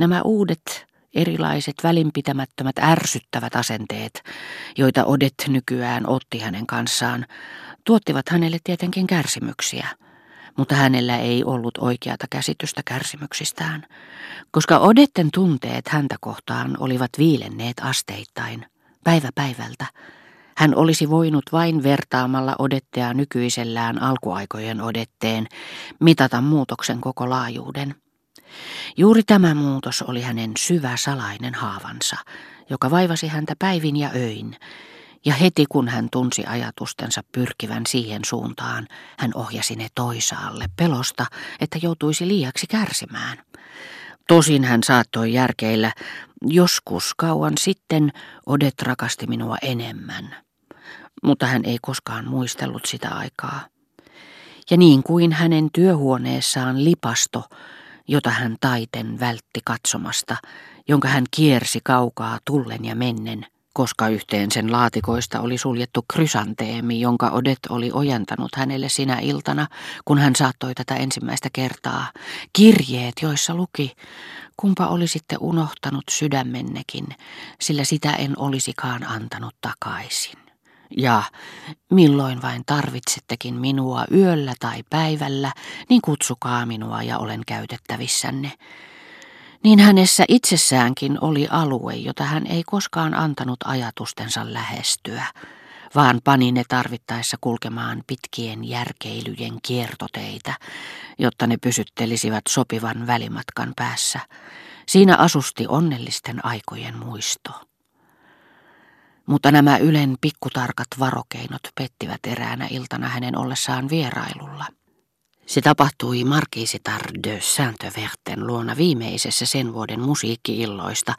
Nämä uudet, erilaiset, välinpitämättömät, ärsyttävät asenteet, joita Odet nykyään otti hänen kanssaan, tuottivat hänelle tietenkin kärsimyksiä – mutta hänellä ei ollut oikeata käsitystä kärsimyksistään, koska Odetten tunteet häntä kohtaan olivat viilenneet asteittain, päivä päivältä. Hän olisi voinut vain vertaamalla Odettea nykyisellään alkuaikojen Odetteen mitata muutoksen koko laajuuden. Juuri tämä muutos oli hänen syvä salainen haavansa, joka vaivasi häntä päivin ja öin, ja heti kun hän tunsi ajatustensa pyrkivän siihen suuntaan, hän ohjasi ne toisaalle pelosta, että joutuisi liiaksi kärsimään. Tosin hän saattoi järkeillä, joskus kauan sitten Odet rakasti minua enemmän. Mutta hän ei koskaan muistellut sitä aikaa. Ja niin kuin hänen työhuoneessaan lipasto, jota hän taiten vältti katsomasta, jonka hän kiersi kaukaa tullen ja mennen, koska yhteen sen laatikoista oli suljettu krysanteemi, jonka Odet oli ojentanut hänelle sinä iltana, kun hän saattoi tätä ensimmäistä kertaa. Kirjeet, joissa luki, kumpa olisitte unohtanut sydämennekin, sillä sitä en olisikaan antanut takaisin. Ja milloin vain tarvitsettekin minua yöllä tai päivällä, niin kutsukaa minua ja olen käytettävissänne niin hänessä itsessäänkin oli alue, jota hän ei koskaan antanut ajatustensa lähestyä, vaan pani ne tarvittaessa kulkemaan pitkien järkeilyjen kiertoteitä, jotta ne pysyttelisivät sopivan välimatkan päässä. Siinä asusti onnellisten aikojen muisto. Mutta nämä Ylen pikkutarkat varokeinot pettivät eräänä iltana hänen ollessaan vierailulla – se tapahtui Markiisitar de Saint-Verten luona viimeisessä sen vuoden musiikkiilloista,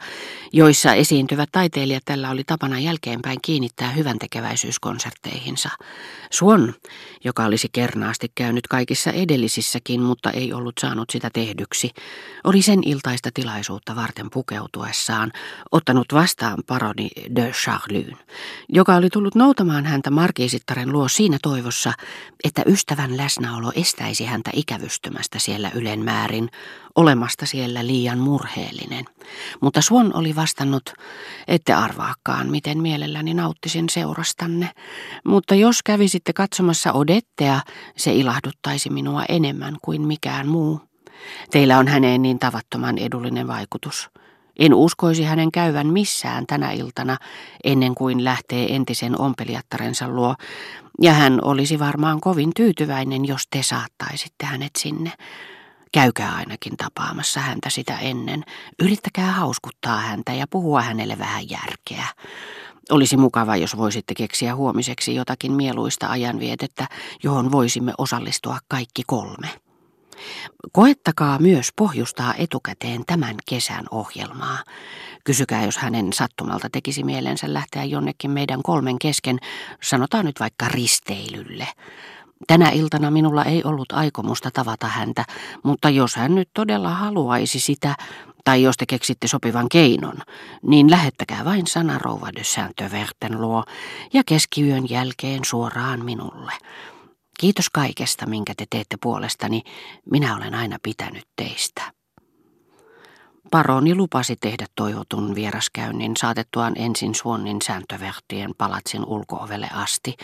joissa esiintyvät taiteilijat tällä oli tapana jälkeenpäin kiinnittää hyvän tekeväisyyskonsertteihinsa. Suon, joka olisi kernaasti käynyt kaikissa edellisissäkin, mutta ei ollut saanut sitä tehdyksi, oli sen iltaista tilaisuutta varten pukeutuessaan ottanut vastaan paroni de Charlyn, joka oli tullut noutamaan häntä Markiisittaren luo siinä toivossa, että ystävän läsnäolo estäisi estäisi häntä ikävystymästä siellä ylen määrin, olemasta siellä liian murheellinen. Mutta Suon oli vastannut, ette arvaakaan, miten mielelläni nauttisin seurastanne, mutta jos kävisitte katsomassa Odettea, se ilahduttaisi minua enemmän kuin mikään muu. Teillä on häneen niin tavattoman edullinen vaikutus. En uskoisi hänen käyvän missään tänä iltana ennen kuin lähtee entisen ompelijattarensa luo, ja hän olisi varmaan kovin tyytyväinen, jos te saattaisitte hänet sinne. Käykää ainakin tapaamassa häntä sitä ennen. Yrittäkää hauskuttaa häntä ja puhua hänelle vähän järkeä. Olisi mukava, jos voisitte keksiä huomiseksi jotakin mieluista ajanvietettä, johon voisimme osallistua kaikki kolme. Koettakaa myös pohjustaa etukäteen tämän kesän ohjelmaa. Kysykää, jos hänen sattumalta tekisi mielensä lähteä jonnekin meidän kolmen kesken, sanotaan nyt vaikka risteilylle. Tänä iltana minulla ei ollut aikomusta tavata häntä, mutta jos hän nyt todella haluaisi sitä, tai jos te keksitte sopivan keinon, niin lähettäkää vain sana rouva de Saint-Verten luo ja keskiyön jälkeen suoraan minulle. Kiitos kaikesta, minkä te teette puolestani. Minä olen aina pitänyt teistä. Paroni lupasi tehdä toivotun vieraskäynnin saatettuaan ensin Suonnin sääntövertien palatsin ulkoovelle asti,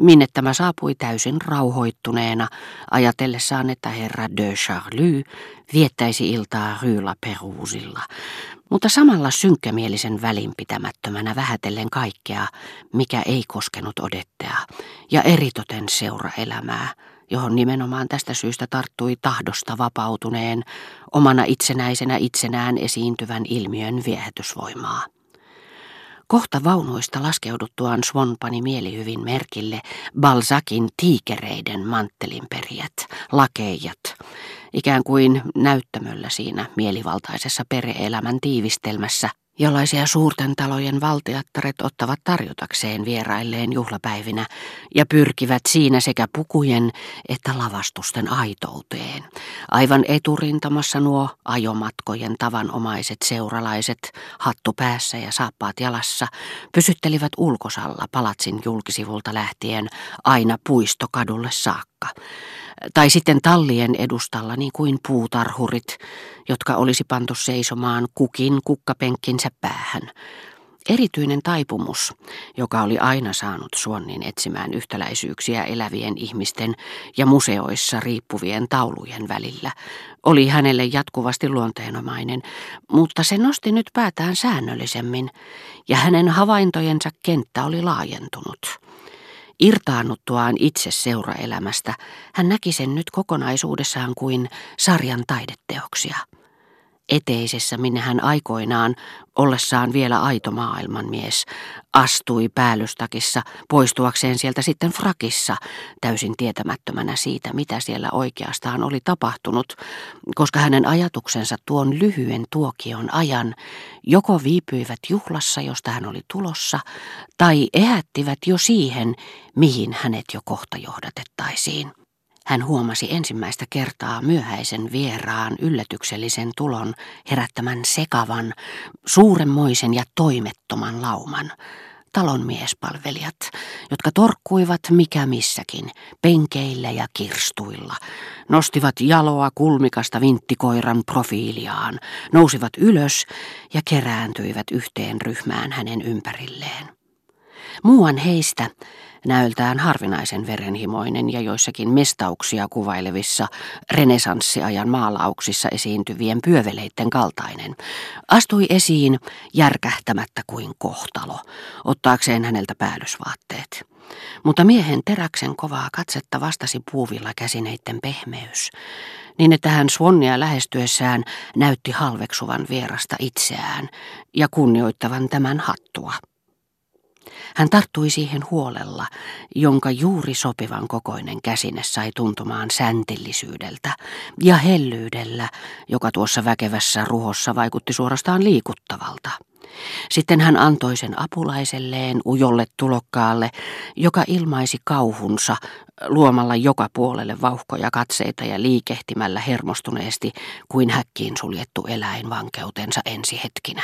minne tämä saapui täysin rauhoittuneena, ajatellessaan, että herra de Charlie viettäisi iltaa Ryyla Peruusilla, mutta samalla synkkämielisen välinpitämättömänä vähätellen kaikkea, mikä ei koskenut odettea, ja eritoten seuraelämää, johon nimenomaan tästä syystä tarttui tahdosta vapautuneen, omana itsenäisenä itsenään esiintyvän ilmiön viehätysvoimaa. Kohta vaunuista laskeuduttuaan Swan pani mielihyvin merkille Balzakin tiikereiden manttelinperijät, lakeijat, ikään kuin näyttämöllä siinä mielivaltaisessa pereelämän tiivistelmässä, jollaisia suurten talojen valtiattaret ottavat tarjotakseen vierailleen juhlapäivinä ja pyrkivät siinä sekä pukujen että lavastusten aitouteen. Aivan eturintamassa nuo ajomatkojen tavanomaiset seuralaiset, hattu päässä ja saappaat jalassa, pysyttelivät ulkosalla palatsin julkisivulta lähtien aina puistokadulle saakka. Tai sitten tallien edustalla niin kuin puutarhurit, jotka olisi pantu seisomaan kukin kukkapenkkinsä päähän. Erityinen taipumus, joka oli aina saanut Suonnin etsimään yhtäläisyyksiä elävien ihmisten ja museoissa riippuvien taulujen välillä, oli hänelle jatkuvasti luonteenomainen, mutta se nosti nyt päätään säännöllisemmin, ja hänen havaintojensa kenttä oli laajentunut. Irtaannuttuaan itse seuraelämästä, hän näki sen nyt kokonaisuudessaan kuin sarjan taideteoksia eteisessä, minne hän aikoinaan, ollessaan vielä aito maailmanmies, astui päällystakissa, poistuakseen sieltä sitten frakissa, täysin tietämättömänä siitä, mitä siellä oikeastaan oli tapahtunut, koska hänen ajatuksensa tuon lyhyen tuokion ajan joko viipyivät juhlassa, josta hän oli tulossa, tai ehättivät jo siihen, mihin hänet jo kohta johdatettaisiin. Hän huomasi ensimmäistä kertaa myöhäisen vieraan yllätyksellisen tulon herättämän sekavan, suuremmoisen ja toimettoman lauman. Talon miespalvelijat, jotka torkkuivat mikä missäkin, penkeillä ja kirstuilla, nostivat jaloa kulmikasta vinttikoiran profiiliaan, nousivat ylös ja kerääntyivät yhteen ryhmään hänen ympärilleen. Muuan heistä, näöltään harvinaisen verenhimoinen ja joissakin mestauksia kuvailevissa renesanssiajan maalauksissa esiintyvien pyöveleiden kaltainen, astui esiin järkähtämättä kuin kohtalo, ottaakseen häneltä päällysvaatteet. Mutta miehen teräksen kovaa katsetta vastasi puuvilla käsineiden pehmeys, niin että hän Swannia lähestyessään näytti halveksuvan vierasta itseään ja kunnioittavan tämän hattua. Hän tarttui siihen huolella, jonka juuri sopivan kokoinen käsine sai tuntumaan säntillisyydeltä ja hellyydellä, joka tuossa väkevässä ruhossa vaikutti suorastaan liikuttavalta. Sitten hän antoi sen apulaiselleen ujolle tulokkaalle, joka ilmaisi kauhunsa luomalla joka puolelle vauhkoja katseita ja liikehtimällä hermostuneesti kuin häkkiin suljettu eläin vankeutensa ensi hetkinä.